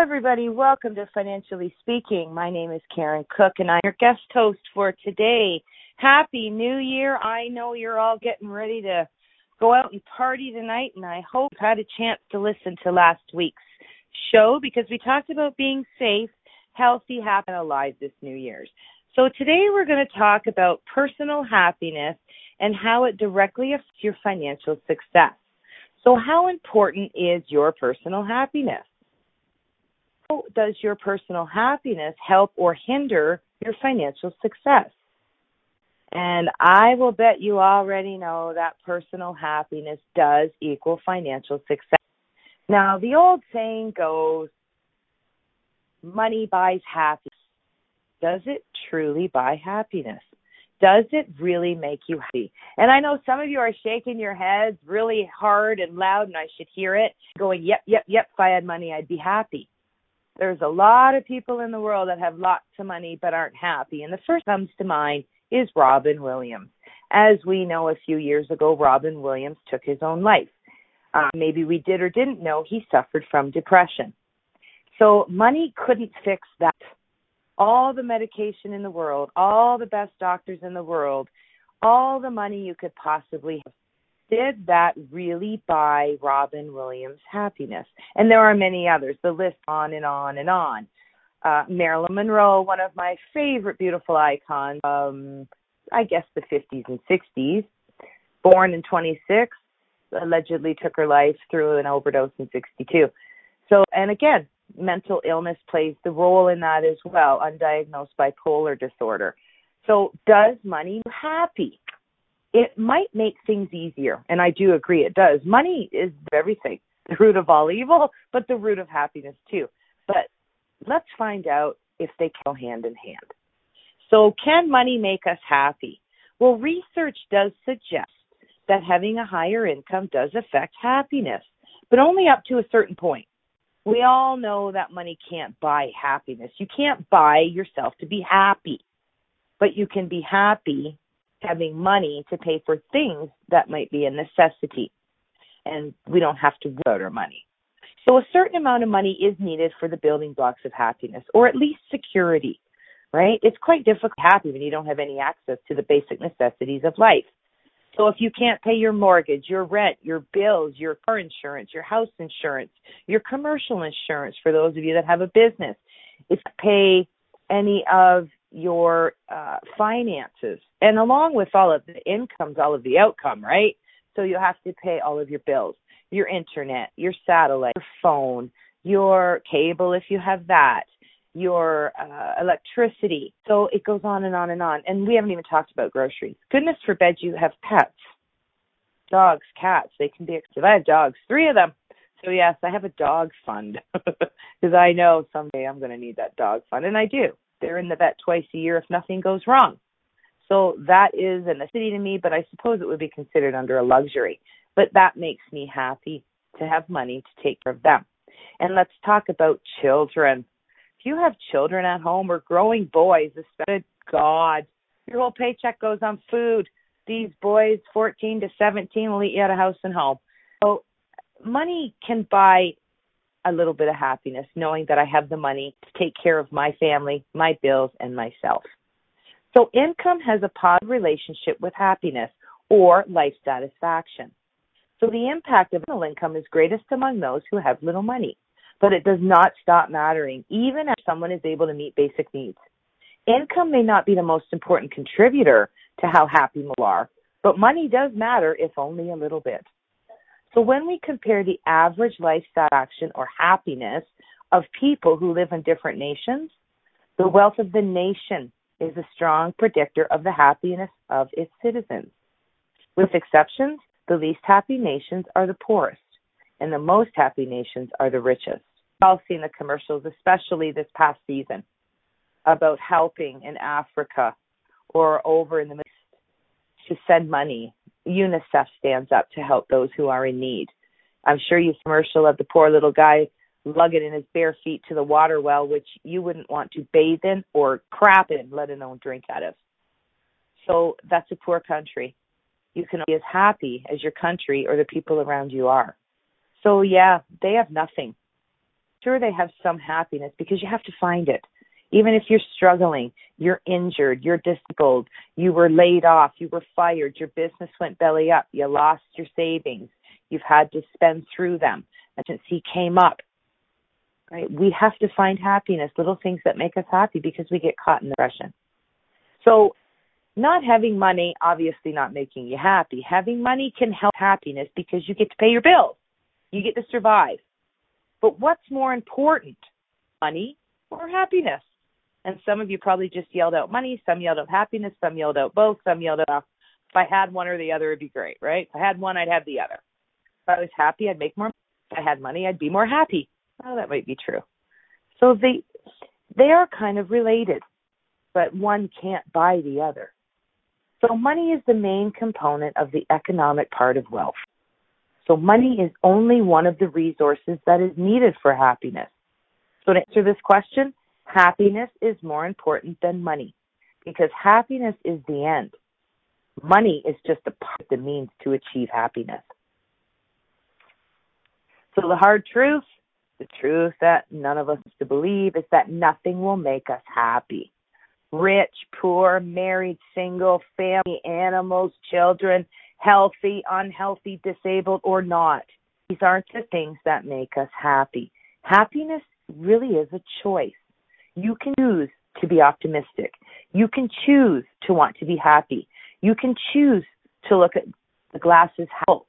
Everybody. Welcome to Financially Speaking. My name is Karen Cook, and I'm your guest host for today. Happy New Year. I know you're all getting ready to go out and party tonight, and I hope you had a chance to listen to last week's show because we talked about being safe, healthy, happy, and alive this New Year's. So today we're going to talk about personal happiness and how it directly affects your financial success. So, how important is your personal happiness? Does your personal happiness help or hinder your financial success? And I will bet you already know that personal happiness does equal financial success. Now, the old saying goes, money buys happiness. Does it truly buy happiness? Does it really make you happy? And I know some of you are shaking your heads really hard and loud, and I should hear it, going, yep, yep, yep, if I had money, I'd be happy. There's a lot of people in the world that have lots of money but aren't happy. And the first comes to mind is Robin Williams. As we know, a few years ago, Robin Williams took his own life. Uh, maybe we did or didn't know he suffered from depression. So money couldn't fix that. All the medication in the world, all the best doctors in the world, all the money you could possibly have did that really buy Robin Williams happiness? And there are many others. The list on and on and on. Uh, Marilyn Monroe, one of my favorite beautiful icons, um, I guess the 50s and 60s, born in 26, allegedly took her life through an overdose in 62. So, and again, mental illness plays the role in that as well, undiagnosed bipolar disorder. So, does money happy? It might make things easier. And I do agree it does. Money is everything, the root of all evil, but the root of happiness too. But let's find out if they go hand in hand. So, can money make us happy? Well, research does suggest that having a higher income does affect happiness, but only up to a certain point. We all know that money can't buy happiness. You can't buy yourself to be happy, but you can be happy having money to pay for things that might be a necessity. And we don't have to about our money. So a certain amount of money is needed for the building blocks of happiness, or at least security, right? It's quite difficult to be happy when you don't have any access to the basic necessities of life. So if you can't pay your mortgage, your rent, your bills, your car insurance, your house insurance, your commercial insurance for those of you that have a business, if you pay any of your uh, finances. And along with all of the incomes all of the outcome right? So you have to pay all of your bills your internet your satellite your phone your cable if you have that your uh, electricity. So it goes on and on and on. And we haven't even talked about groceries. Goodness forbid you have pets. Dogs cats they can be expensive. I have dogs three of them. So yes i have a dog fund because i know someday i'm going to need that dog fund and i do they're in the vet twice a year if nothing goes wrong. So that is a necessity to me, but I suppose it would be considered under a luxury. But that makes me happy to have money to take care of them. And let's talk about children. If you have children at home or growing boys, especially God, your whole paycheck goes on food. These boys, 14 to 17, will eat you out of house and home. So money can buy a little bit of happiness knowing that I have the money to take care of my family, my bills, and myself. So income has a positive relationship with happiness or life satisfaction. So the impact of little income is greatest among those who have little money, but it does not stop mattering even if someone is able to meet basic needs. Income may not be the most important contributor to how happy you are, but money does matter if only a little bit. So when we compare the average life satisfaction or happiness of people who live in different nations, the wealth of the nation is a strong predictor of the happiness of its citizens. With exceptions, the least happy nations are the poorest, and the most happy nations are the richest. We've all seen the commercials, especially this past season, about helping in Africa or over in the Middle East to send money. UNICEF stands up to help those who are in need. I'm sure you've commercial of the poor little guy lugging in his bare feet to the water well, which you wouldn't want to bathe in or crap in, let alone drink out of. So that's a poor country. You can be as happy as your country or the people around you are. So yeah, they have nothing. Sure, they have some happiness because you have to find it. Even if you're struggling, you're injured, you're disabled, you were laid off, you were fired, your business went belly up, you lost your savings, you've had to spend through them. Emergency came up. Right? We have to find happiness, little things that make us happy because we get caught in the depression. So not having money, obviously not making you happy. Having money can help happiness because you get to pay your bills. You get to survive. But what's more important, money or happiness? And some of you probably just yelled out money, some yelled out happiness, some yelled out both, some yelled out if I had one or the other, it'd be great, right? If I had one, I'd have the other. If I was happy, I'd make more. If I had money, I'd be more happy. Well, that might be true. So they they are kind of related, but one can't buy the other. So money is the main component of the economic part of wealth. So money is only one of the resources that is needed for happiness. So to answer this question, happiness is more important than money because happiness is the end. Money is just a part of the means to achieve happiness. So the hard truth, the truth that none of us to believe is that nothing will make us happy rich, poor, married, single, family, animals, children, healthy, unhealthy, disabled, or not. These aren't the things that make us happy. Happiness really is a choice. You can choose to be optimistic. You can choose to want to be happy. You can choose to look at the glass as half.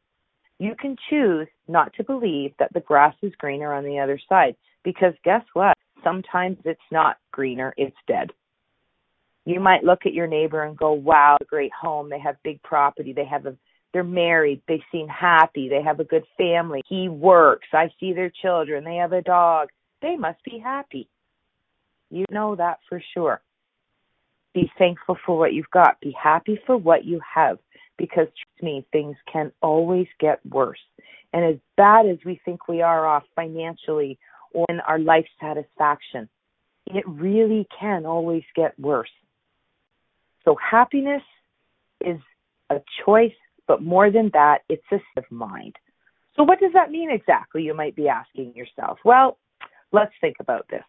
You can choose not to believe that the grass is greener on the other side because guess what? Sometimes it's not greener, it's dead. You might look at your neighbor and go, "Wow, great home. They have big property. They have a they're married. They seem happy. They have a good family. He works. I see their children. They have a dog. They must be happy." You know that for sure. Be thankful for what you've got. Be happy for what you have because trust me, things can always get worse. And as bad as we think we are off financially or in our life satisfaction, it really can always get worse. So happiness is a choice, but more than that, it's a state of mind. So what does that mean exactly? You might be asking yourself. Well, let's think about this.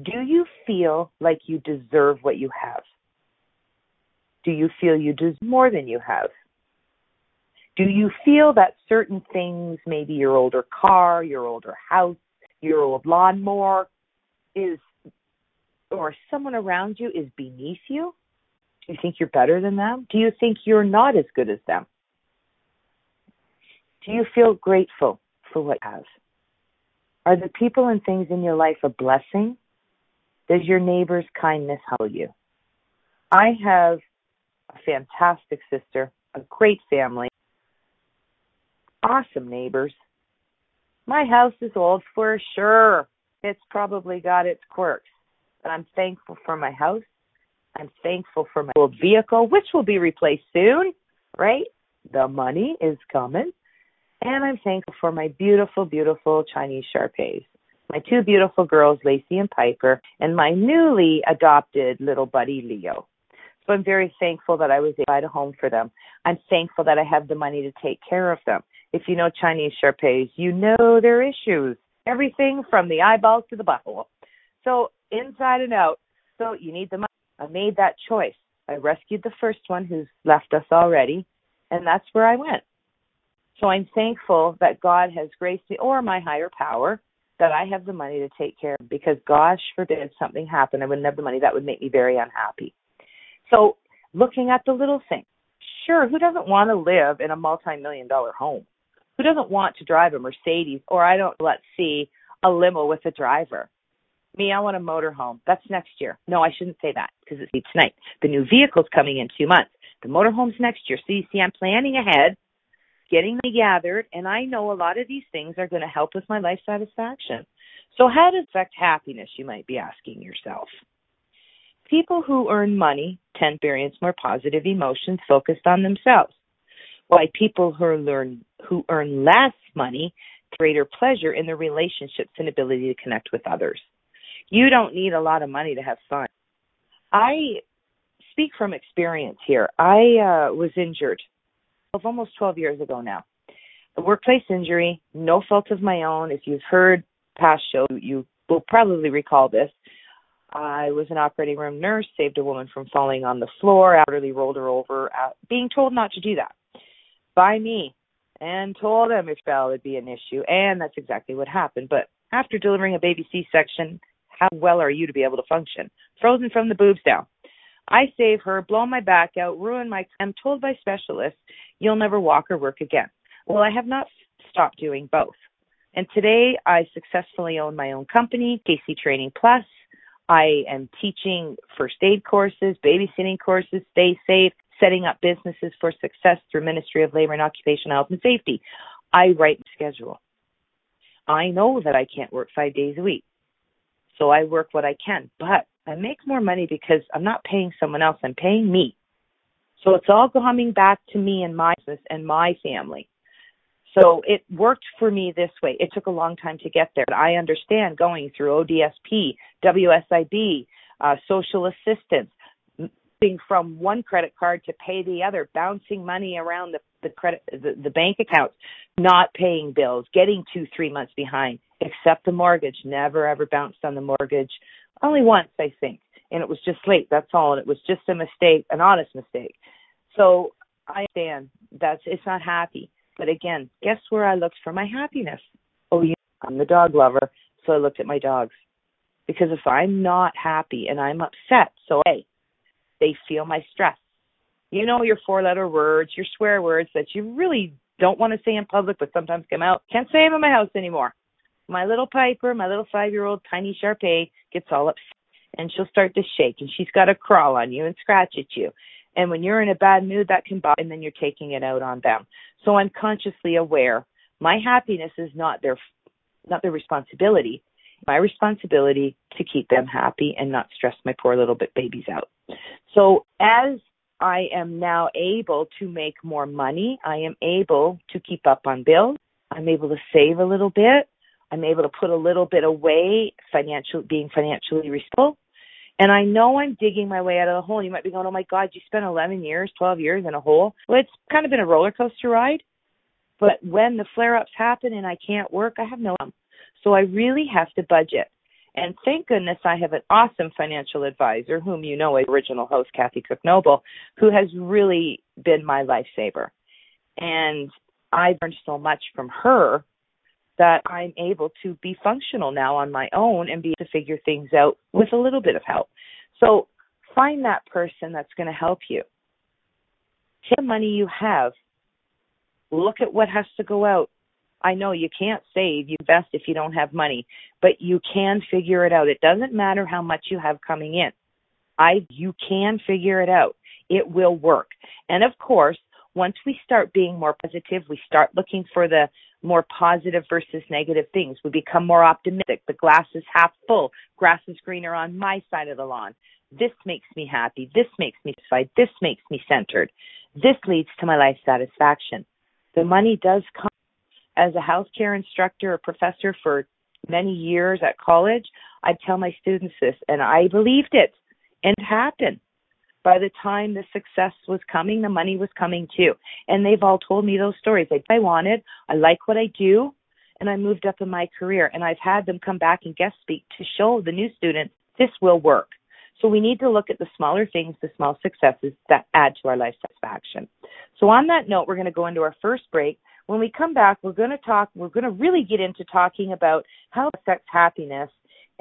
Do you feel like you deserve what you have? Do you feel you deserve more than you have? Do you feel that certain things, maybe your older car, your older house, your old lawnmower, is or someone around you is beneath you? Do you think you're better than them? Do you think you're not as good as them? Do you feel grateful for what you have? Are the people and things in your life a blessing? Does your neighbor's kindness help you? I have a fantastic sister, a great family, awesome neighbors. My house is old for sure. It's probably got its quirks, but I'm thankful for my house. I'm thankful for my old vehicle, which will be replaced soon, right? The money is coming. And I'm thankful for my beautiful, beautiful Chinese Shar-Peis. My two beautiful girls, Lacey and Piper, and my newly adopted little buddy, Leo. So I'm very thankful that I was able to buy a home for them. I'm thankful that I have the money to take care of them. If you know Chinese Shar-Peis, you know their issues. Everything from the eyeballs to the butthole. So inside and out. So you need the money. I made that choice. I rescued the first one who's left us already, and that's where I went. So I'm thankful that God has graced me, or my higher power, that I have the money to take care of because gosh forbid something happened, I wouldn't have the money. That would make me very unhappy. So looking at the little things. Sure, who doesn't want to live in a multi-million dollar home? Who doesn't want to drive a Mercedes or I don't let's see a limo with a driver? Me, I want a motorhome. That's next year. No, I shouldn't say that because it's tonight. The new vehicle's coming in two months. The motorhome's next year. So you see, I'm planning ahead, getting me gathered, and I know a lot of these things are going to help with my life satisfaction. So how does it affect happiness, you might be asking yourself? people who earn money tend to experience more positive emotions focused on themselves, while people who learn who earn less money greater pleasure in their relationships and ability to connect with others. You don't need a lot of money to have fun. I speak from experience here. I uh, was injured of almost 12 years ago now. A workplace injury, no fault of my own. If you've heard past show, you will probably recall this. I was an operating room nurse, saved a woman from falling on the floor, elderly rolled her over, uh, being told not to do that by me, and told them if fell would be an issue, and that's exactly what happened. But after delivering a baby C-section, how well are you to be able to function? Frozen from the boobs down. I save her, blow my back out, ruin my. I'm told by specialists you'll never walk or work again. Well, I have not stopped doing both. And today I successfully own my own company, KC Training Plus. I am teaching first aid courses, babysitting courses, stay safe, setting up businesses for success through Ministry of Labor and Occupational Health and Safety. I write the schedule. I know that I can't work five days a week. So I work what I can, but I make more money because I'm not paying someone else. I'm paying me. So it's all coming back to me and my business and my family. So it worked for me this way. It took a long time to get there. But I understand going through ODSP, WSIB, uh, social assistance, moving from one credit card to pay the other, bouncing money around the, the credit, the, the bank accounts, not paying bills, getting two, three months behind, except the mortgage. Never ever bounced on the mortgage. Only once, I think. And it was just late. That's all. And it was just a mistake, an honest mistake. So I understand that's, it's not happy but again, guess where I looked for my happiness? Oh, yeah, I'm the dog lover, so I looked at my dogs. Because if I'm not happy and I'm upset, so hey, they feel my stress. You know your four letter words, your swear words that you really don't want to say in public but sometimes come out. Can't say them in my house anymore. My little Piper, my little five year old tiny Shar Pei gets all upset and she'll start to shake and she's got to crawl on you and scratch at you. And when you're in a bad mood, that can bother, and then you're taking it out on them. So I'm consciously aware. My happiness is not their, not their responsibility. My responsibility to keep them happy and not stress my poor little bit babies out. So as I am now able to make more money, I am able to keep up on bills. I'm able to save a little bit. I'm able to put a little bit away, financial, being financially responsible. And I know I'm digging my way out of the hole. And You might be going, oh my God, you spent 11 years, 12 years in a hole. Well, it's kind of been a roller coaster ride. But when the flare ups happen and I can't work, I have no income. So I really have to budget. And thank goodness I have an awesome financial advisor, whom you know, original host Kathy Cook Noble, who has really been my lifesaver. And I've learned so much from her that I'm able to be functional now on my own and be able to figure things out with a little bit of help. So find that person that's going to help you. Take the money you have. Look at what has to go out. I know you can't save, you invest if you don't have money, but you can figure it out. It doesn't matter how much you have coming in. I you can figure it out. It will work. And of course, once we start being more positive, we start looking for the more positive versus negative things. We become more optimistic. The glass is half full. Grass is greener on my side of the lawn. This makes me happy. This makes me satisfied. This makes me centered. This leads to my life satisfaction. The money does come. As a healthcare instructor or professor for many years at college, I'd tell my students this, and I believed it, and it happened by the time the success was coming, the money was coming too. And they've all told me those stories. Like I wanted, I like what I do, and I moved up in my career. And I've had them come back and guest speak to show the new students this will work. So we need to look at the smaller things, the small successes that add to our life satisfaction. So on that note, we're going to go into our first break. When we come back, we're going to talk, we're going to really get into talking about how affects happiness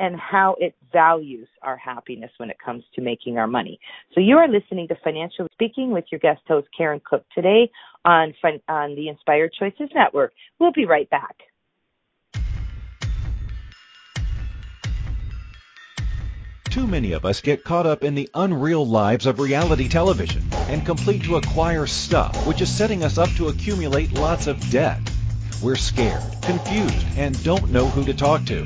and how it values our happiness when it comes to making our money. So you are listening to Financial Speaking with your guest host Karen Cook today on on the Inspired Choices Network. We'll be right back. Too many of us get caught up in the unreal lives of reality television and complete to acquire stuff, which is setting us up to accumulate lots of debt. We're scared, confused, and don't know who to talk to.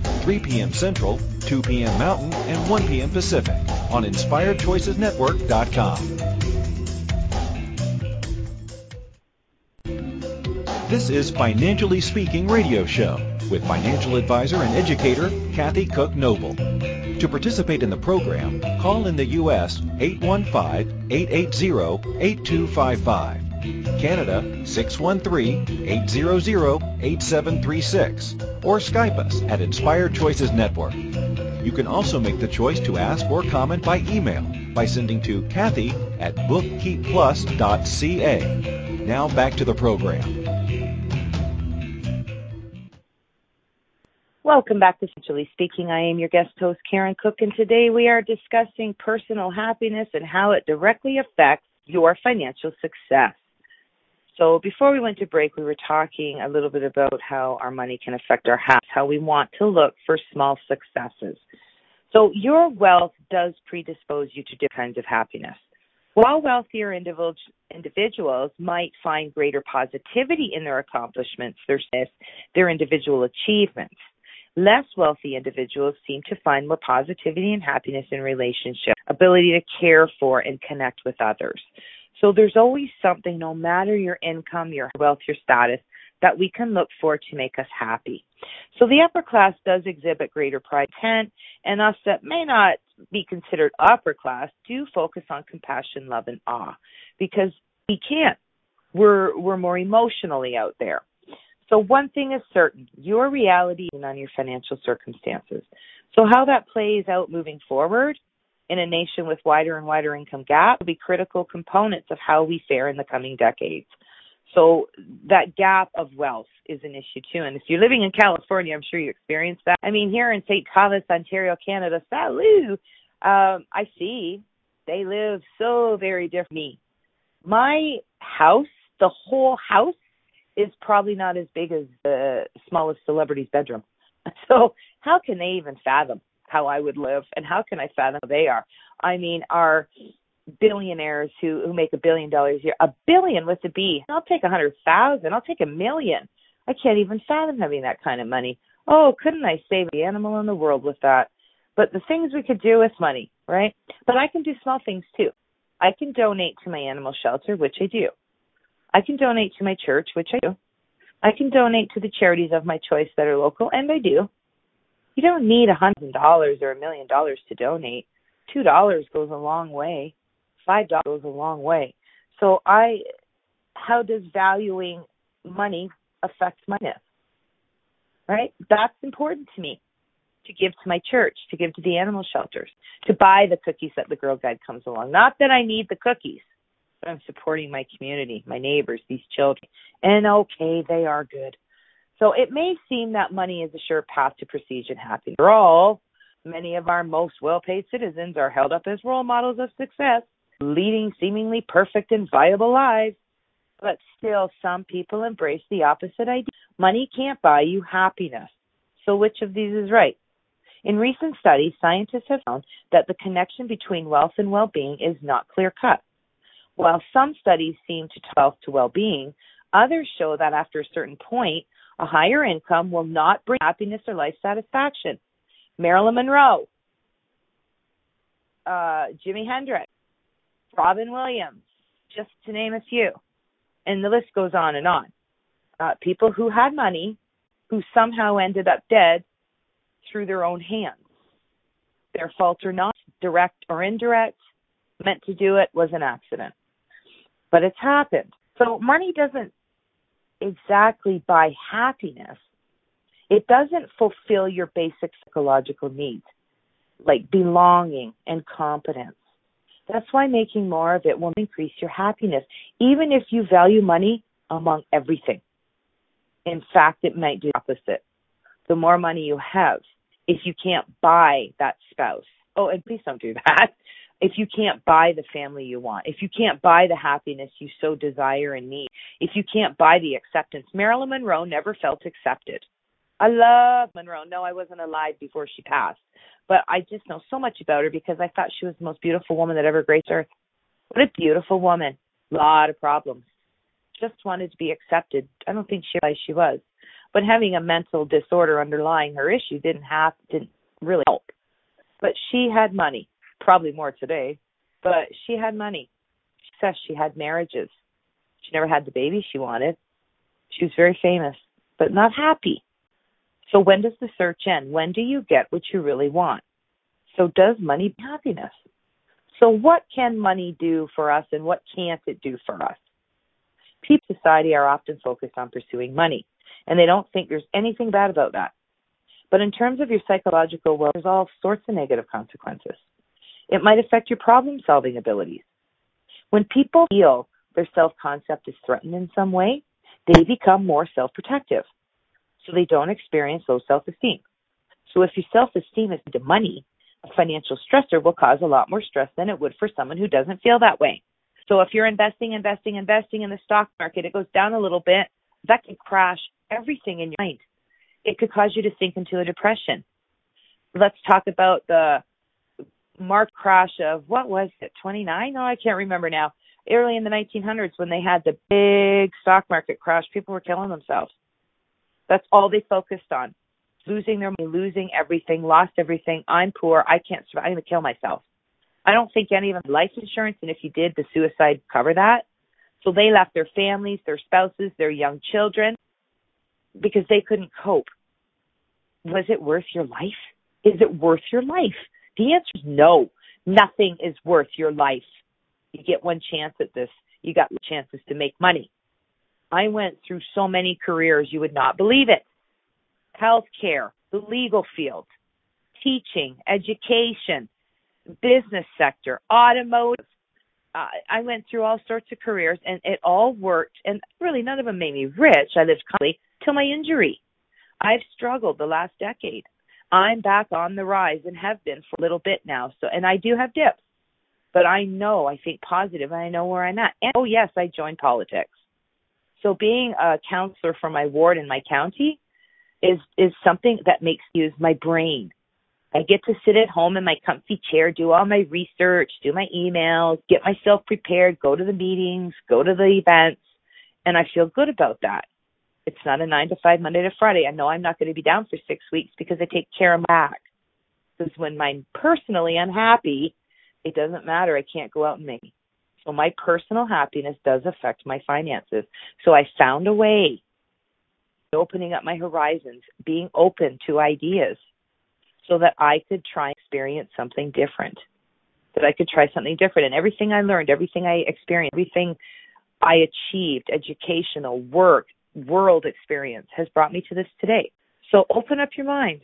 3 p.m. Central, 2 p.m. Mountain, and 1 p.m. Pacific on InspiredChoicesNetwork.com. This is Financially Speaking Radio Show with financial advisor and educator Kathy Cook Noble. To participate in the program, call in the U.S. 815-880-8255. Canada 613-800-8736 or Skype us at Inspired Choices Network. You can also make the choice to ask or comment by email by sending to Kathy at bookkeepplus.ca. Now back to the program. Welcome back to Financially Speaking. I am your guest host, Karen Cook, and today we are discussing personal happiness and how it directly affects your financial success. So before we went to break, we were talking a little bit about how our money can affect our health, how we want to look for small successes. So your wealth does predispose you to different kinds of happiness. While wealthier individuals might find greater positivity in their accomplishments, their, their individual achievements, less wealthy individuals seem to find more positivity and happiness in relationships, ability to care for and connect with others. So there's always something, no matter your income, your wealth, your status, that we can look for to make us happy. So the upper class does exhibit greater pride and and us that may not be considered upper class do focus on compassion, love, and awe because we can't. We're we're more emotionally out there. So one thing is certain, your reality is on your financial circumstances. So how that plays out moving forward in a nation with wider and wider income gap will be critical components of how we fare in the coming decades. So that gap of wealth is an issue too. And if you're living in California, I'm sure you experienced that. I mean, here in St. Thomas, Ontario, Canada, salut, um, I see they live so very different. Me, my house, the whole house, is probably not as big as the smallest celebrity's bedroom. So how can they even fathom how I would live and how can I fathom they are? I mean, our billionaires who who make a billion dollars a year, a billion with a B. I'll take a hundred thousand. I'll take a million. I can't even fathom having that kind of money. Oh, couldn't I save the animal in the world with that? But the things we could do with money, right? But I can do small things too. I can donate to my animal shelter, which I do. I can donate to my church, which I do. I can donate to the charities of my choice that are local, and I do. You don't need a hundred dollars or a million dollars to donate. Two dollars goes a long way. Five dollars goes a long way. So I how does valuing money affect my? Right? That's important to me. To give to my church, to give to the animal shelters, to buy the cookies that the Girl Guide comes along. Not that I need the cookies, but I'm supporting my community, my neighbors, these children. And okay, they are good. So it may seem that money is a sure path to prestige and happiness. After all, many of our most well paid citizens are held up as role models of success, leading seemingly perfect and viable lives. But still, some people embrace the opposite idea. Money can't buy you happiness. So, which of these is right? In recent studies, scientists have found that the connection between wealth and well being is not clear cut. While some studies seem to wealth to well being, others show that after a certain point, a higher income will not bring happiness or life satisfaction. Marilyn Monroe, uh, Jimi Hendrix, Robin Williams, just to name a few. And the list goes on and on. Uh, people who had money who somehow ended up dead through their own hands. Their fault or not, direct or indirect, meant to do it was an accident. But it's happened. So money doesn't exactly buy happiness, it doesn't fulfill your basic psychological needs like belonging and competence. That's why making more of it will increase your happiness, even if you value money among everything. In fact, it might do the opposite. The more money you have, if you can't buy that spouse, oh, and please don't do that. If you can't buy the family you want, if you can't buy the happiness you so desire and need, if you can't buy the acceptance, Marilyn Monroe never felt accepted. I love Monroe. No, I wasn't alive before she passed, but I just know so much about her because I thought she was the most beautiful woman that ever graced earth. What a beautiful woman. Lot of problems. Just wanted to be accepted. I don't think she realized she was. But having a mental disorder underlying her issue didn't have didn't really help. But she had money probably more today, but she had money. She says she had marriages. She never had the baby she wanted. She was very famous, but not happy. So when does the search end? When do you get what you really want? So does money happiness? So what can money do for us and what can't it do for us? People society are often focused on pursuing money and they don't think there's anything bad about that. But in terms of your psychological well, there's all sorts of negative consequences. It might affect your problem solving abilities. When people feel their self concept is threatened in some way, they become more self protective. So they don't experience low self esteem. So if your self esteem is into money, a financial stressor will cause a lot more stress than it would for someone who doesn't feel that way. So if you're investing, investing, investing in the stock market, it goes down a little bit, that can crash everything in your mind. It could cause you to sink into a depression. Let's talk about the mark crash of what was it 29 no i can't remember now. Early in the 1900s when they had the big stock market crash people were killing themselves. That's all they focused on. Losing their money losing everything lost everything. I'm poor. I can't survive. I'm going to kill myself. I don't think any of them life insurance and if you did the suicide cover that. So they left their families their spouses their young children because they couldn't cope. Was it worth your life? Is it worth your life the answer is no. Nothing is worth your life. You get one chance at this. You got chances to make money. I went through so many careers, you would not believe it. Healthcare, the legal field, teaching, education, business sector, automotive. Uh, I went through all sorts of careers and it all worked and really none of them made me rich. I lived comfortably till my injury. I've struggled the last decade. I'm back on the rise and have been for a little bit now. So, and I do have dips, but I know I think positive and I know where I'm at. And oh yes, I joined politics. So being a counselor for my ward in my county is is something that makes use my brain. I get to sit at home in my comfy chair, do all my research, do my emails, get myself prepared, go to the meetings, go to the events, and I feel good about that. It's not a nine to five Monday to Friday. I know I'm not going to be down for six weeks because I take care of my. Because when I'm personally unhappy, it doesn't matter. I can't go out and make. So my personal happiness does affect my finances. So I found a way opening up my horizons, being open to ideas so that I could try and experience something different. That I could try something different. And everything I learned, everything I experienced, everything I achieved, educational, work, world experience has brought me to this today. So open up your mind.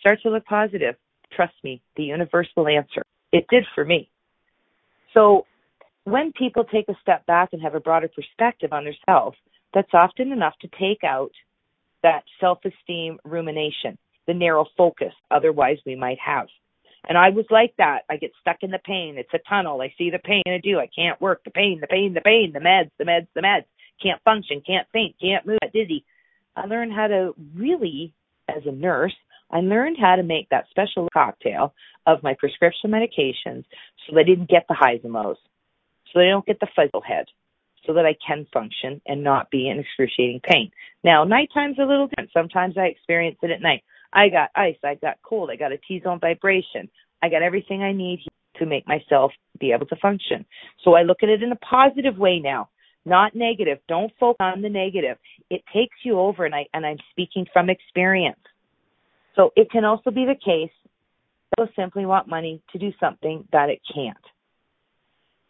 Start to look positive. Trust me, the universe will answer. It did for me. So when people take a step back and have a broader perspective on themselves, that's often enough to take out that self esteem rumination, the narrow focus otherwise we might have. And I was like that. I get stuck in the pain. It's a tunnel. I see the pain I do. I can't work. The pain, the pain, the pain, the meds, the meds, the meds can't function, can't think, can't move, dizzy. I learned how to really, as a nurse, I learned how to make that special cocktail of my prescription medications so I didn't get the highs and lows, so I don't get the fuzzle head, so that I can function and not be in excruciating pain. Now, nighttime's a little different. Sometimes I experience it at night. I got ice, I got cold, I got a T-zone vibration. I got everything I need to make myself be able to function. So I look at it in a positive way now not negative. Don't focus on the negative. It takes you over, and, I, and I'm speaking from experience. So it can also be the case that will simply want money to do something that it can't.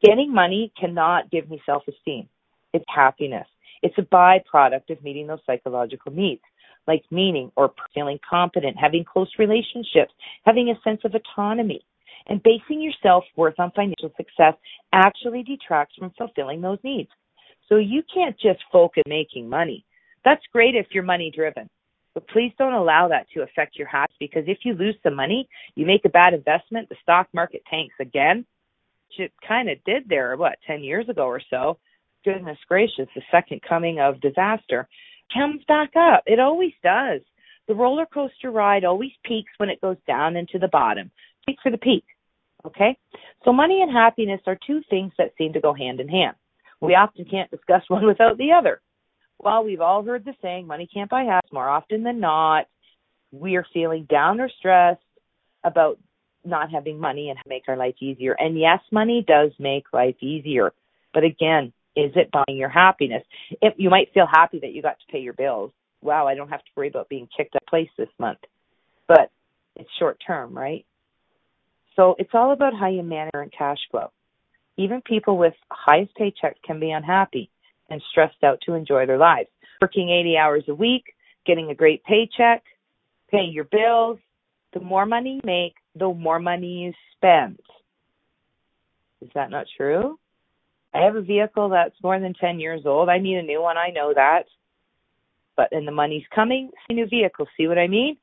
Getting money cannot give me self esteem. It's happiness. It's a byproduct of meeting those psychological needs, like meaning or feeling competent, having close relationships, having a sense of autonomy. And basing your self worth on financial success actually detracts from fulfilling those needs. So you can't just focus making money. That's great if you're money driven. But please don't allow that to affect your habits because if you lose some money, you make a bad investment, the stock market tanks again, which it kind of did there, what, 10 years ago or so. Goodness gracious, the second coming of disaster comes back up. It always does. The roller coaster ride always peaks when it goes down into the bottom. Wait for the peak. Okay? So money and happiness are two things that seem to go hand in hand. We often can't discuss one without the other. While we've all heard the saying, money can't buy happiness, more often than not, we are feeling down or stressed about not having money and make our life easier. And yes, money does make life easier. But again, is it buying your happiness? If you might feel happy that you got to pay your bills. Wow, I don't have to worry about being kicked out of place this month. But it's short term, right? So it's all about how you manage your cash flow. Even people with highest paychecks can be unhappy and stressed out to enjoy their lives. Working 80 hours a week, getting a great paycheck, paying your bills. The more money you make, the more money you spend. Is that not true? I have a vehicle that's more than 10 years old. I need a new one. I know that. But, and the money's coming, see new vehicle. See what I mean?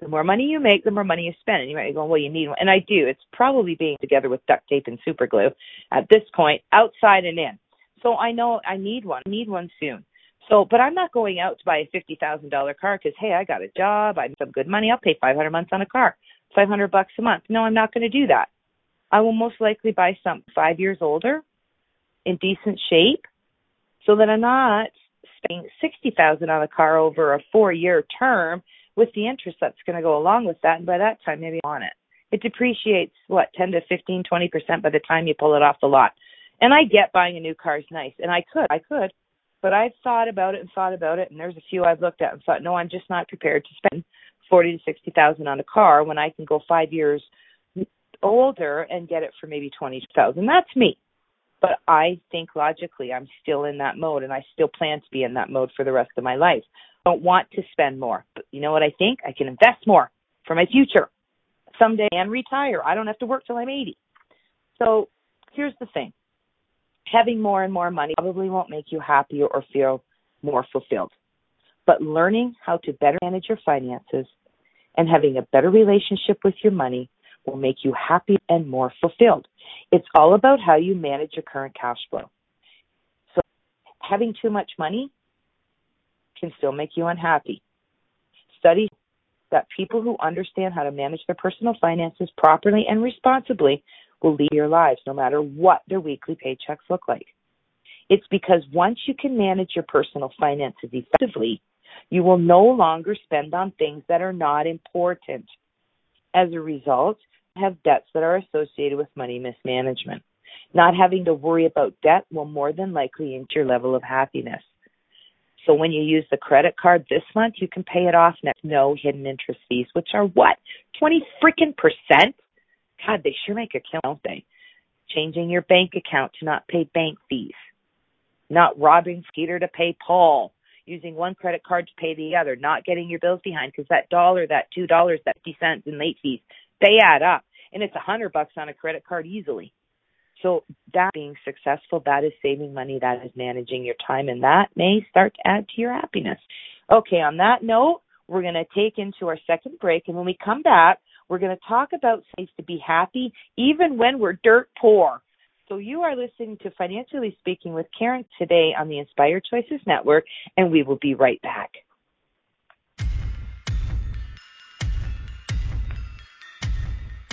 The more money you make, the more money you spend. And you might be going, well, you need one. And I do. It's probably being together with duct tape and super glue at this point, outside and in. So I know I need one. I need one soon. So, but I'm not going out to buy a fifty thousand dollar car because hey, I got a job, I have some good money. I'll pay five hundred months on a car, five hundred bucks a month. No, I'm not going to do that. I will most likely buy some five years older, in decent shape, so that I'm not spending sixty thousand on a car over a four year term with the interest that's going to go along with that. And by that time, maybe on it. It depreciates what, 10 to 15, 20% by the time you pull it off the lot. And I get buying a new car is nice. And I could, I could, but I've thought about it and thought about it. And there's a few I've looked at and thought, no, I'm just not prepared to spend 40 to 60,000 on a car when I can go five years older and get it for maybe 20,000. That's me. But I think logically I'm still in that mode and I still plan to be in that mode for the rest of my life don't want to spend more. But you know what I think? I can invest more for my future someday and retire. I don't have to work till I'm 80. So here's the thing. Having more and more money probably won't make you happier or feel more fulfilled. But learning how to better manage your finances and having a better relationship with your money will make you happy and more fulfilled. It's all about how you manage your current cash flow. So having too much money can still make you unhappy. Study that people who understand how to manage their personal finances properly and responsibly will lead your lives no matter what their weekly paychecks look like. It's because once you can manage your personal finances effectively, you will no longer spend on things that are not important. As a result, have debts that are associated with money mismanagement. Not having to worry about debt will more than likely increase your level of happiness. So when you use the credit card this month, you can pay it off next. No hidden interest fees, which are what? 20 freaking percent? God, they sure make a kill, don't they? Changing your bank account to not pay bank fees. Not robbing Skeeter to pay Paul. Using one credit card to pay the other. Not getting your bills behind because that dollar, that two dollars, that fifty cents in late fees, they add up. And it's a hundred bucks on a credit card easily. So that being successful, that is saving money, that is managing your time, and that may start to add to your happiness. Okay, on that note, we're going to take into our second break, and when we come back, we're going to talk about ways to be happy even when we're dirt poor. So you are listening to Financially Speaking with Karen today on the Inspired Choices Network, and we will be right back.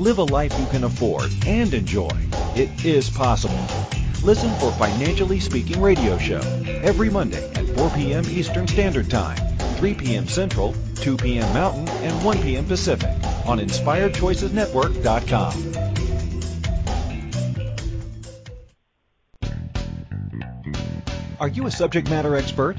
Live a life you can afford and enjoy. It is possible. Listen for Financially Speaking Radio Show every Monday at 4 p.m. Eastern Standard Time, 3 p.m. Central, 2 p.m. Mountain, and 1 p.m. Pacific on InspiredChoicesNetwork.com. Are you a subject matter expert?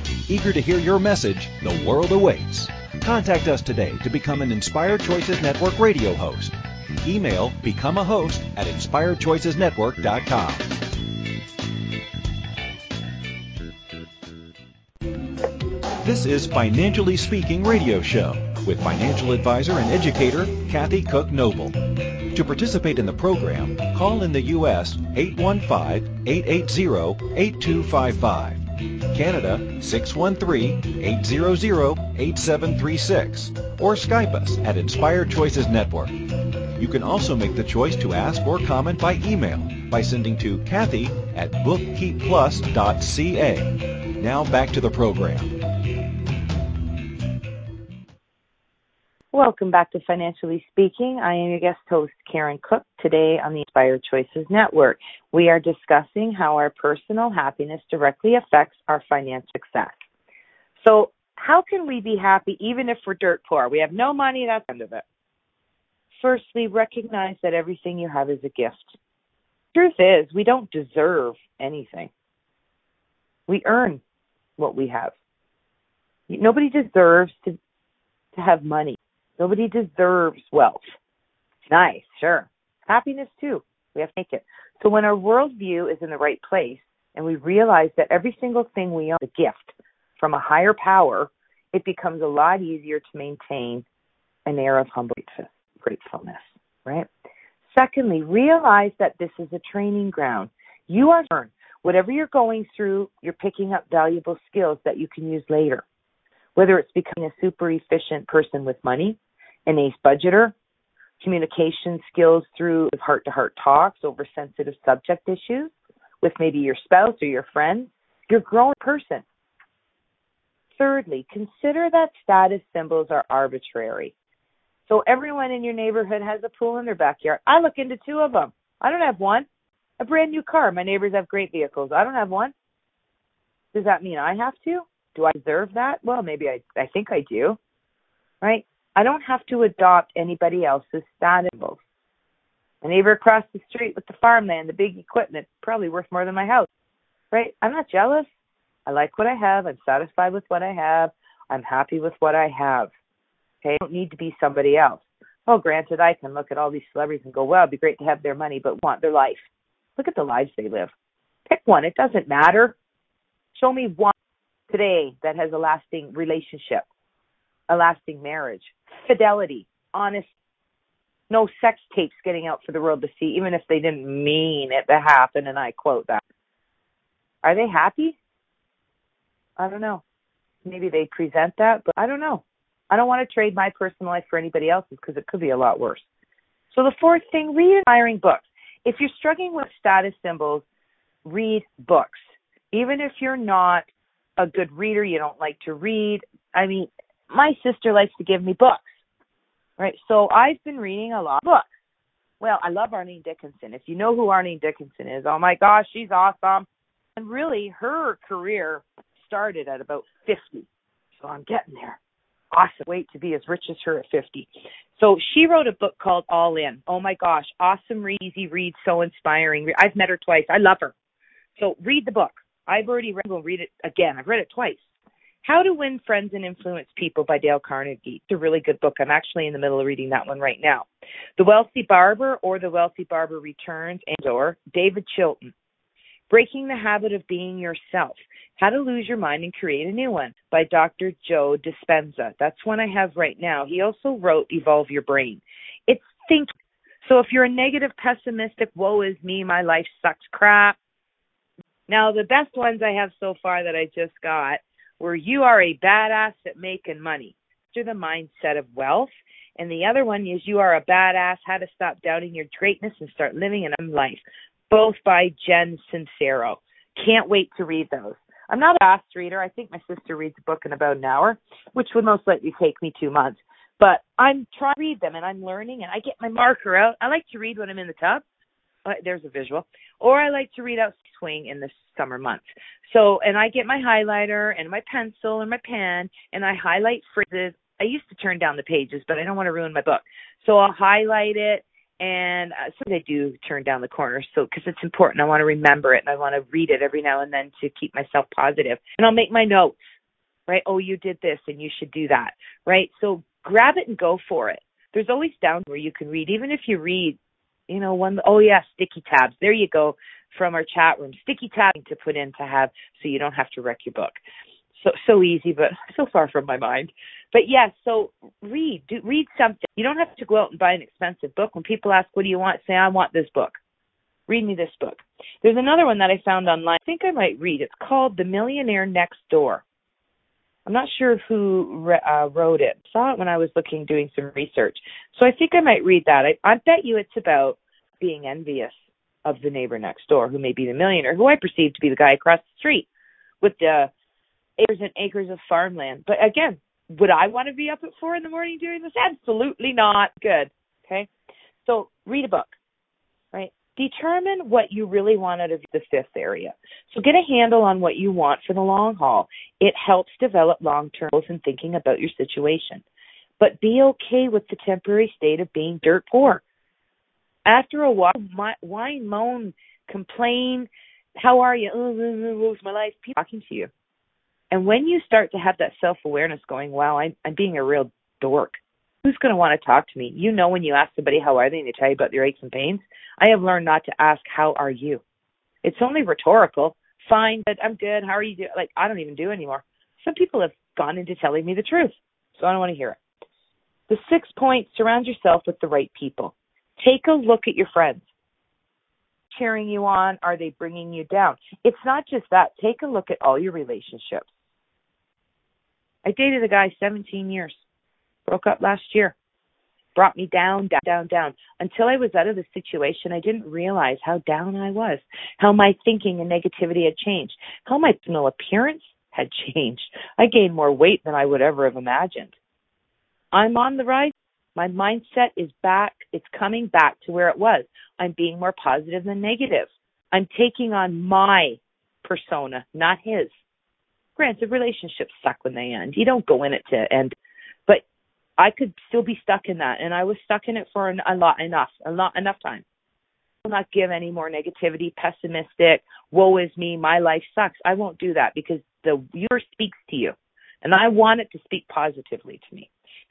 Eager to hear your message, the world awaits. Contact us today to become an Inspired Choices Network radio host. Email become a host at inspiredchoicesnetwork.com. This is Financially Speaking Radio Show with financial advisor and educator Kathy Cook Noble. To participate in the program, call in the U.S. 815-880-8255, Canada 613-800-8736, or Skype us at Inspired Choices Network. You can also make the choice to ask or comment by email by sending to Kathy at bookkeepplus.ca. Now back to the program. Welcome back to Financially Speaking. I am your guest host, Karen Cook, today on the Inspired Choices Network. We are discussing how our personal happiness directly affects our financial success. So, how can we be happy even if we're dirt poor? We have no money, that's the end of it. Firstly, recognize that everything you have is a gift. Truth is, we don't deserve anything. We earn what we have. Nobody deserves to to have money. Nobody deserves wealth. Nice, sure. Happiness too. We have to make it. So when our worldview is in the right place and we realize that every single thing we own is a gift from a higher power, it becomes a lot easier to maintain an air of humble gratefulness, right? Secondly, realize that this is a training ground. You are learn. Whatever you're going through, you're picking up valuable skills that you can use later. Whether it's becoming a super efficient person with money, an ace budgeter, communication skills through heart to heart talks over sensitive subject issues with maybe your spouse or your friends. You're a growing person. Thirdly, consider that status symbols are arbitrary. So everyone in your neighborhood has a pool in their backyard. I look into two of them. I don't have one. A brand new car. My neighbors have great vehicles. I don't have one. Does that mean I have to? Do I deserve that? Well, maybe I I think I do. Right? I don't have to adopt anybody else's status symbols. Neighbor across the street with the farmland, the big equipment, probably worth more than my house. Right? I'm not jealous. I like what I have. I'm satisfied with what I have. I'm happy with what I have. Okay, I don't need to be somebody else. Oh, granted, I can look at all these celebrities and go, well, it'd be great to have their money, but want their life. Look at the lives they live. Pick one. It doesn't matter. Show me one today that has a lasting relationship, a lasting marriage, fidelity, honest, no sex tapes getting out for the world to see, even if they didn't mean it to happen, and I quote that. Are they happy? I don't know. Maybe they present that, but I don't know. I don't want to trade my personal life for anybody else's because it could be a lot worse. So the fourth thing, read inspiring books. If you're struggling with status symbols, read books. Even if you're not a good reader, you don't like to read. I mean, my sister likes to give me books. Right? So I've been reading a lot of books. Well, I love Arlene Dickinson. If you know who Arlene Dickinson is, oh my gosh, she's awesome. And really her career started at about 50. So I'm getting there awesome. Wait to be as rich as her at 50. So she wrote a book called All In. Oh my gosh, awesome read, easy read, so inspiring. I've met her twice. I love her. So read the book. I've already read. We'll read it again. I've read it twice. How to Win Friends and Influence People by Dale Carnegie. It's a really good book. I'm actually in the middle of reading that one right now. The Wealthy Barber or The Wealthy Barber Returns and or David Chilton. Breaking the Habit of Being Yourself How to Lose Your Mind and Create a New One by Dr. Joe Dispenza. That's one I have right now. He also wrote Evolve Your Brain. It's think. So if you're a negative, pessimistic, woe is me, my life sucks crap. Now, the best ones I have so far that I just got were You Are a Badass at Making Money. To the mindset of wealth. And the other one is You Are a Badass How to Stop Doubting Your Greatness and Start Living an Life both by Jen Sincero. Can't wait to read those. I'm not a fast reader. I think my sister reads a book in about an hour, which would most likely take me two months. But I'm trying to read them and I'm learning and I get my marker out. I like to read when I'm in the tub. Uh, there's a visual, or I like to read out swing in the summer months. So, and I get my highlighter and my pencil and my pen and I highlight phrases. I used to turn down the pages, but I don't want to ruin my book. So I'll highlight it and uh, so I do turn down the corners so because it's important. I want to remember it and I want to read it every now and then to keep myself positive. And I'll make my notes, right? Oh, you did this and you should do that, right? So grab it and go for it. There's always down where you can read, even if you read, you know, one, oh yeah, sticky tabs. There you go from our chat room. Sticky tabs to put in to have so you don't have to wreck your book. So so easy, but so far from my mind. But yes, yeah, so read, do, read something. You don't have to go out and buy an expensive book. When people ask, "What do you want?" say, "I want this book." Read me this book. There's another one that I found online. I think I might read. It's called The Millionaire Next Door. I'm not sure who uh, wrote it. Saw it when I was looking, doing some research. So I think I might read that. I, I bet you it's about being envious of the neighbor next door, who may be the millionaire, who I perceive to be the guy across the street with the acres and acres of farmland. But again, would I want to be up at four in the morning doing this? Absolutely not. Good. Okay. So read a book? Determine what you really want out of the fifth area. So get a handle on what you want for the long haul. It helps develop long term goals and thinking about your situation. But be okay with the temporary state of being dirt poor. After a while, whine, moan, complain, how are you? Oh, what was my life? People talking to you. And when you start to have that self awareness going, wow, I'm, I'm being a real dork. Who's going to want to talk to me? You know, when you ask somebody, how are they, and they tell you about their aches and pains. I have learned not to ask, how are you? It's only rhetorical. Fine, but I'm good. How are you doing? Like, I don't even do anymore. Some people have gone into telling me the truth, so I don't want to hear it. The sixth point surround yourself with the right people. Take a look at your friends. Cheering you on? Are they bringing you down? It's not just that. Take a look at all your relationships. I dated a guy 17 years. Broke up last year. Brought me down, down, down, down. Until I was out of the situation, I didn't realize how down I was, how my thinking and negativity had changed, how my personal appearance had changed. I gained more weight than I would ever have imagined. I'm on the rise. My mindset is back. It's coming back to where it was. I'm being more positive than negative. I'm taking on my persona, not his. Granted, relationships suck when they end. You don't go in it to end, I could still be stuck in that, and I was stuck in it for an, a lot enough, a lot enough time. I will not give any more negativity, pessimistic. Woe is me. My life sucks. I won't do that because the viewer speaks to you, and I want it to speak positively to me.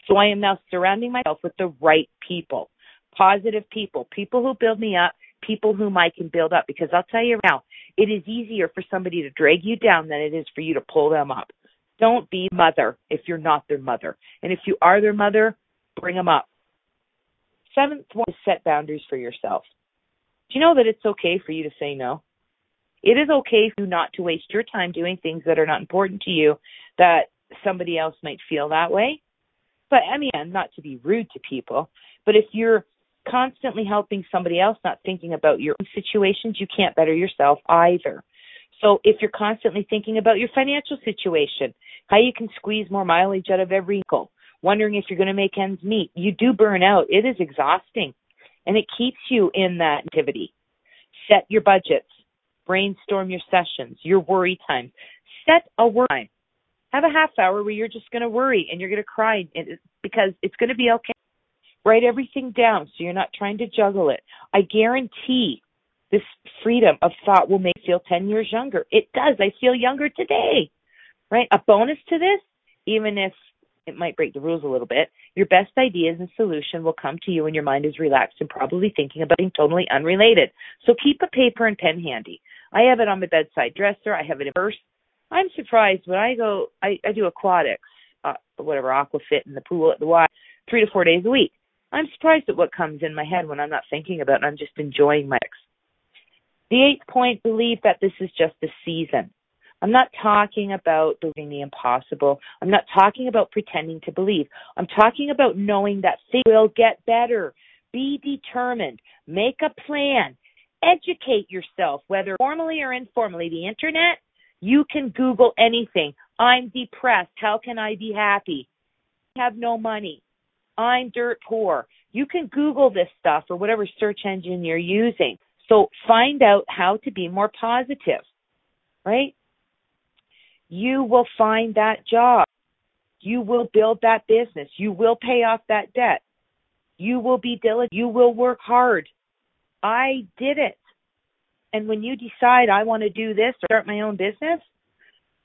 So I am now surrounding myself with the right people, positive people, people who build me up, people whom I can build up. Because I'll tell you now, it is easier for somebody to drag you down than it is for you to pull them up. Don't be mother if you're not their mother. And if you are their mother, bring them up. Seventh one is set boundaries for yourself. Do you know that it's okay for you to say no? It is okay for you not to waste your time doing things that are not important to you that somebody else might feel that way. But I mean, not to be rude to people, but if you're constantly helping somebody else, not thinking about your own situations, you can't better yourself either. So if you're constantly thinking about your financial situation, how you can squeeze more mileage out of every nickel, wondering if you're going to make ends meet, you do burn out. It is exhausting and it keeps you in that activity. Set your budgets, brainstorm your sessions, your worry time. Set a worry time. Have a half hour where you're just going to worry and you're going to cry because it's going to be okay. Write everything down so you're not trying to juggle it. I guarantee this freedom of thought will make feel 10 years younger. It does. I feel younger today, right? A bonus to this, even if it might break the rules a little bit, your best ideas and solution will come to you when your mind is relaxed and probably thinking about something totally unrelated. So keep a paper and pen handy. I have it on my bedside dresser. I have it in purse. I'm surprised when I go, I, I do aquatics, uh, whatever, aquafit in the pool at the Y, three to four days a week. I'm surprised at what comes in my head when I'm not thinking about it. I'm just enjoying my. The eighth point, believe that this is just a season. I'm not talking about believing the impossible. I'm not talking about pretending to believe. I'm talking about knowing that things will get better. Be determined. Make a plan. Educate yourself, whether formally or informally. The internet, you can Google anything. I'm depressed. How can I be happy? I have no money. I'm dirt poor. You can Google this stuff or whatever search engine you're using. So find out how to be more positive, right? You will find that job. You will build that business. You will pay off that debt. You will be diligent. You will work hard. I did it. And when you decide I want to do this or start my own business,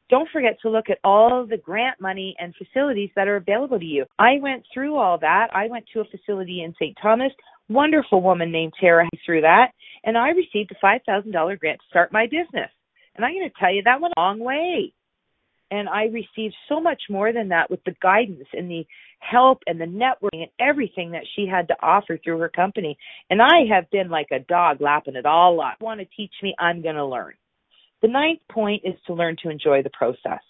don't forget to look at all the grant money and facilities that are available to you. I went through all that. I went to a facility in St. Thomas. Wonderful woman named Tara through that, and I received a $5,000 grant to start my business. And I'm going to tell you that went a long way. And I received so much more than that with the guidance and the help and the networking and everything that she had to offer through her company. And I have been like a dog lapping it all up. Want to teach me? I'm going to learn. The ninth point is to learn to enjoy the process.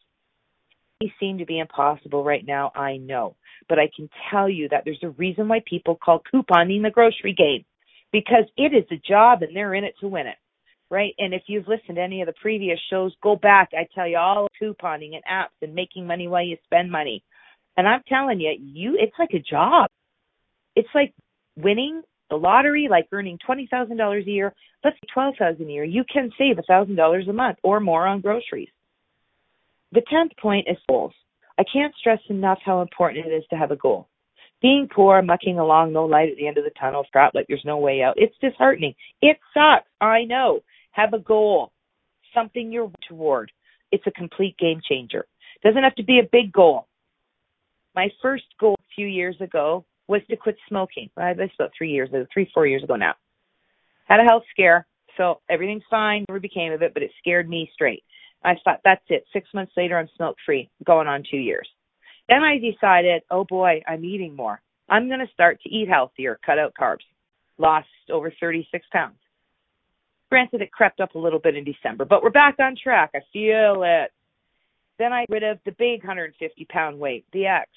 Seem to be impossible right now, I know. But I can tell you that there's a reason why people call couponing the grocery game because it is a job and they're in it to win it. Right? And if you've listened to any of the previous shows, go back. I tell you all couponing and apps and making money while you spend money. And I'm telling you, you it's like a job. It's like winning the lottery, like earning twenty thousand dollars a year, let's say twelve thousand a year, you can save a thousand dollars a month or more on groceries. The tenth point is goals. I can't stress enough how important it is to have a goal. Being poor, mucking along, no light at the end of the tunnel, crap like there's no way out. It's disheartening. It sucks. I know. Have a goal. Something you're toward. It's a complete game changer. Doesn't have to be a big goal. My first goal a few years ago was to quit smoking. That's about three years ago, three, four years ago now. Had a health scare, so everything's fine, never became of it, but it scared me straight. I thought, that's it. Six months later, I'm smoke free, going on two years. Then I decided, oh boy, I'm eating more. I'm going to start to eat healthier, cut out carbs. Lost over 36 pounds. Granted, it crept up a little bit in December, but we're back on track. I feel it. Then I rid of the big 150 pound weight, the X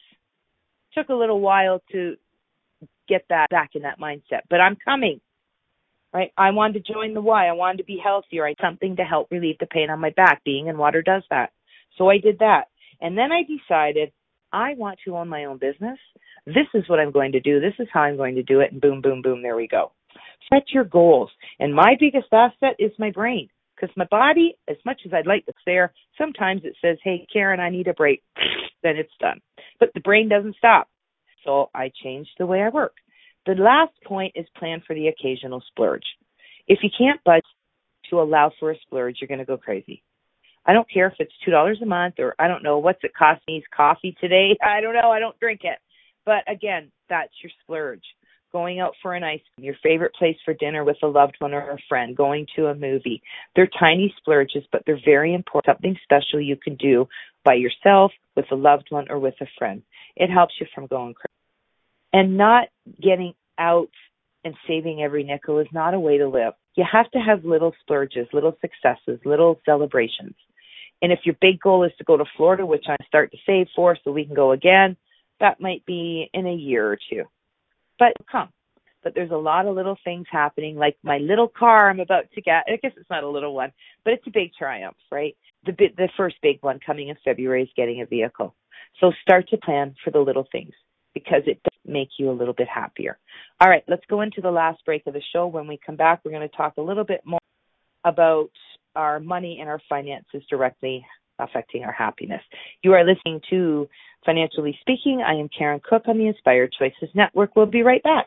took a little while to get that back in that mindset, but I'm coming. Right? I wanted to join the Y. I wanted to be healthier. I something to help relieve the pain on my back. Being in water does that. So I did that. And then I decided I want to own my own business. This is what I'm going to do. This is how I'm going to do it. And boom, boom, boom, there we go. Set your goals. And my biggest asset is my brain. Because my body, as much as I'd like to there, sometimes it says, hey, Karen, I need a break. then it's done. But the brain doesn't stop. So I changed the way I work. The last point is plan for the occasional splurge. If you can't budget to allow for a splurge, you're going to go crazy. I don't care if it's two dollars a month or I don't know what's it cost me coffee today. I don't know. I don't drink it. But again, that's your splurge. Going out for an ice cream, your favorite place for dinner with a loved one or a friend, going to a movie. They're tiny splurges, but they're very important. Something special you can do by yourself, with a loved one, or with a friend. It helps you from going crazy. And not getting out and saving every nickel is not a way to live. You have to have little splurges, little successes, little celebrations. And if your big goal is to go to Florida, which I start to save for so we can go again, that might be in a year or two. But come. But there's a lot of little things happening, like my little car I'm about to get. I guess it's not a little one, but it's a big triumph, right? The the first big one coming in February is getting a vehicle. So start to plan for the little things because it does make you a little bit happier. All right, let's go into the last break of the show. When we come back, we're going to talk a little bit more about our money and our finances directly affecting our happiness. You are listening to Financially Speaking. I am Karen Cook on the Inspired Choices Network. We'll be right back.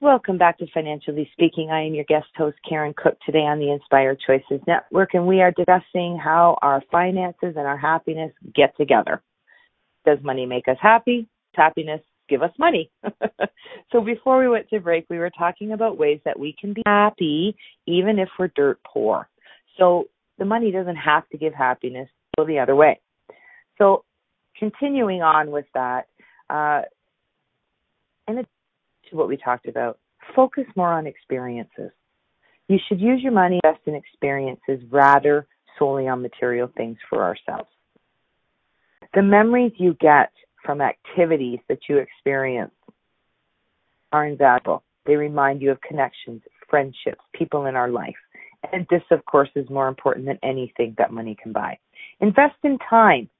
Welcome back to Financially Speaking. I am your guest host, Karen Cook, today on the Inspired Choices Network, and we are discussing how our finances and our happiness get together. Does money make us happy? Happiness give us money. so before we went to break, we were talking about ways that we can be happy even if we're dirt poor. So the money doesn't have to give happiness, go the other way. So continuing on with that, uh, and to what we talked about. Focus more on experiences. You should use your money best in experiences rather solely on material things for ourselves. The memories you get from activities that you experience are invaluable. They remind you of connections, friendships, people in our life. And this, of course, is more important than anything that money can buy. Invest in time.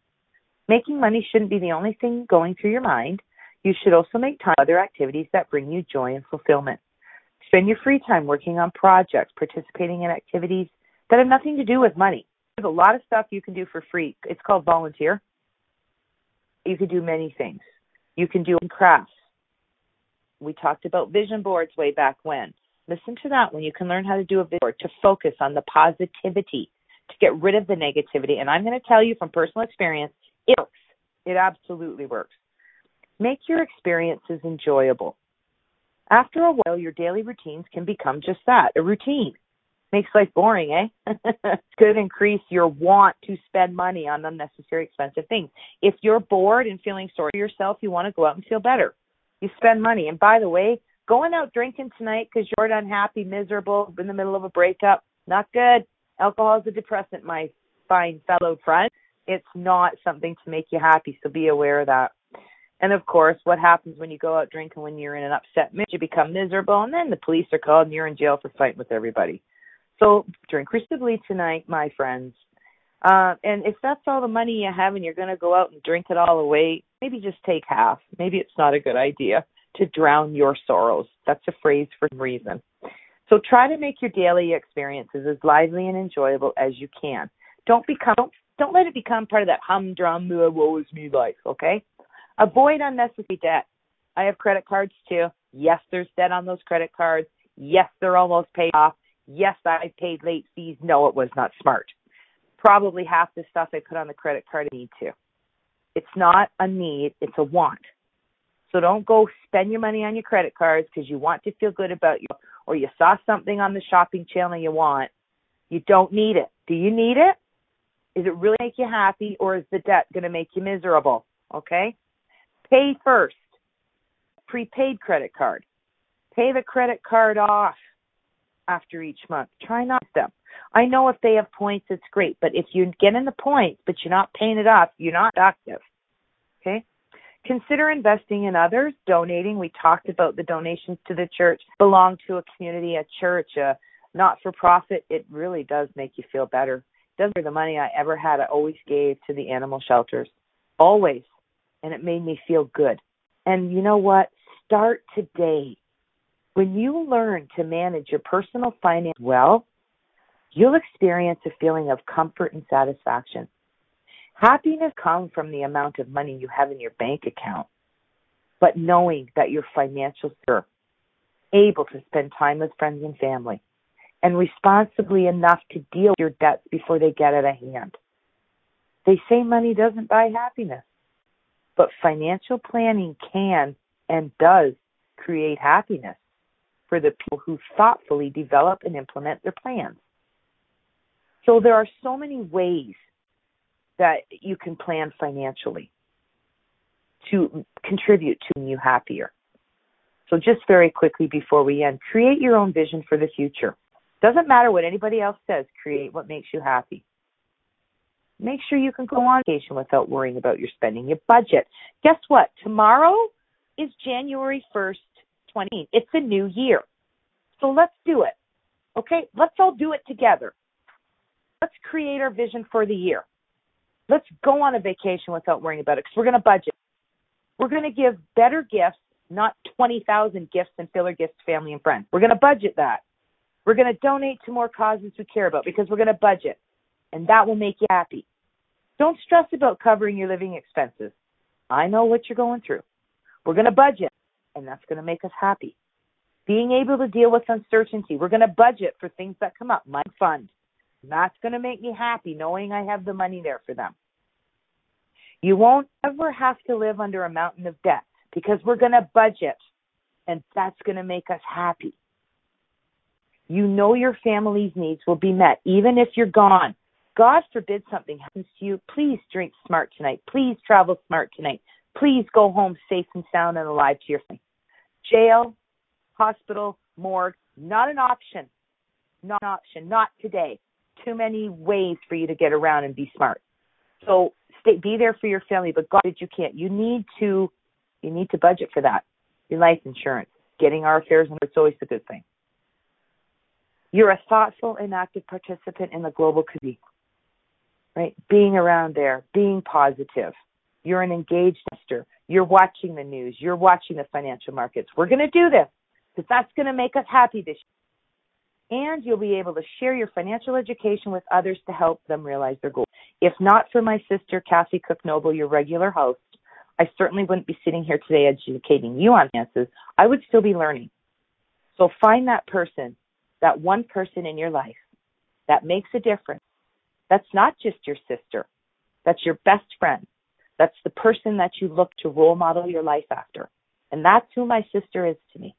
Making money shouldn't be the only thing going through your mind. You should also make time for other activities that bring you joy and fulfillment. Spend your free time working on projects, participating in activities that have nothing to do with money. There's a lot of stuff you can do for free. It's called volunteer. You can do many things. You can do crafts. We talked about vision boards way back when. Listen to that when you can learn how to do a vision board to focus on the positivity, to get rid of the negativity. And I'm going to tell you from personal experience, it works. It absolutely works. Make your experiences enjoyable. After a while, your daily routines can become just that a routine. Makes life boring, eh? Could increase your want to spend money on unnecessary expensive things. If you're bored and feeling sorry for yourself, you want to go out and feel better. You spend money. And by the way, going out drinking tonight because you're unhappy, miserable, in the middle of a breakup, not good. Alcohol is a depressant, my fine fellow friend. It's not something to make you happy, so be aware of that. And of course, what happens when you go out drinking when you're in an upset mood? You become miserable, and then the police are called, and you're in jail for fighting with everybody. So drink responsibly tonight, my friends. Uh, and if that's all the money you have and you're going to go out and drink it all away, maybe just take half. Maybe it's not a good idea to drown your sorrows. That's a phrase for reason. So try to make your daily experiences as lively and enjoyable as you can. Don't become don't, don't let it become part of that humdrum woe is me life, okay? Avoid unnecessary debt. I have credit cards too. Yes, there's debt on those credit cards. Yes, they're almost paid off. Yes, I paid late fees. No, it was not smart. Probably half the stuff I put on the credit card I need to. It's not a need, it's a want. So don't go spend your money on your credit cards because you want to feel good about you or you saw something on the shopping channel you want. You don't need it. Do you need it? Is it really make you happy or is the debt going to make you miserable? Okay? Pay first. Prepaid credit card. Pay the credit card off after each month. Try not them. I know if they have points, it's great, but if you get in the points, but you're not paying it off, you're not active. Okay? Consider investing in others, donating. We talked about the donations to the church, belong to a community, a church, a not for profit. It really does make you feel better. Doesn't the money I ever had, I always gave to the animal shelters. Always and it made me feel good. And you know what? Start today. When you learn to manage your personal finance well, you'll experience a feeling of comfort and satisfaction. Happiness comes from the amount of money you have in your bank account, but knowing that you're financially secure, able to spend time with friends and family, and responsibly enough to deal with your debts before they get out of hand. They say money doesn't buy happiness. But financial planning can and does create happiness for the people who thoughtfully develop and implement their plans. So there are so many ways that you can plan financially to contribute to you happier. So just very quickly before we end, create your own vision for the future. Doesn't matter what anybody else says, create what makes you happy. Make sure you can go on vacation without worrying about your spending, your budget. Guess what? Tomorrow is January 1st, 20. It's a new year. So let's do it. Okay? Let's all do it together. Let's create our vision for the year. Let's go on a vacation without worrying about it because we're going to budget. We're going to give better gifts, not 20,000 gifts and filler gifts to family and friends. We're going to budget that. We're going to donate to more causes we care about because we're going to budget. And that will make you happy. Don't stress about covering your living expenses. I know what you're going through. We're going to budget, and that's going to make us happy. Being able to deal with uncertainty. We're going to budget for things that come up. My fund. That's going to make me happy knowing I have the money there for them. You won't ever have to live under a mountain of debt because we're going to budget and that's going to make us happy. You know your family's needs will be met even if you're gone. God forbid something happens to you. Please drink smart tonight. Please travel smart tonight. Please go home safe and sound and alive to your family. Jail, hospital, morgue, not an option. Not an option. Not today. Too many ways for you to get around and be smart. So stay, be there for your family, but God, you can't. You need to, you need to budget for that. Your life insurance, getting our affairs in it's always a good thing. You're a thoughtful and active participant in the global community, right? Being around there, being positive. You're an engaged investor. You're watching the news. You're watching the financial markets. We're going to do this because that's going to make us happy this year and you'll be able to share your financial education with others to help them realize their goals. If not for my sister, Kathy Cook Noble, your regular host, I certainly wouldn't be sitting here today educating you on finances. I would still be learning. So find that person, that one person in your life that makes a difference. That's not just your sister. That's your best friend. That's the person that you look to role model your life after. And that's who my sister is to me.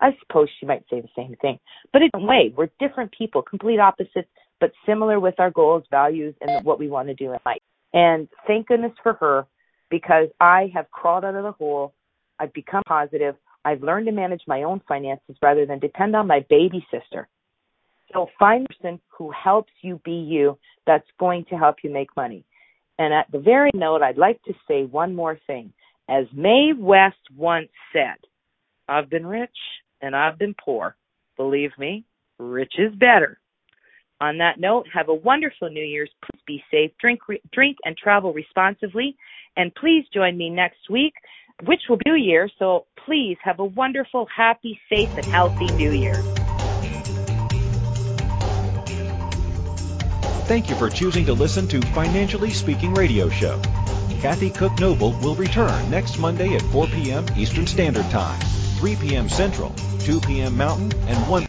I suppose she might say the same thing, but in a way, we're different people, complete opposites, but similar with our goals, values, and what we want to do in life. And thank goodness for her because I have crawled out of the hole. I've become positive. I've learned to manage my own finances rather than depend on my baby sister. So find a person who helps you be you that's going to help you make money. And at the very note, I'd like to say one more thing. As Mae West once said, I've been rich and I've been poor. Believe me, rich is better. On that note, have a wonderful New Year's. Please be safe, drink, drink, and travel responsibly. And please join me next week, which will be New Year. So please have a wonderful, happy, safe, and healthy New Year. Thank you for choosing to listen to Financially Speaking Radio Show. Kathy Cook Noble will return next Monday at 4 p.m. Eastern Standard Time, 3 p.m. Central, 2 p.m. Mountain, and 1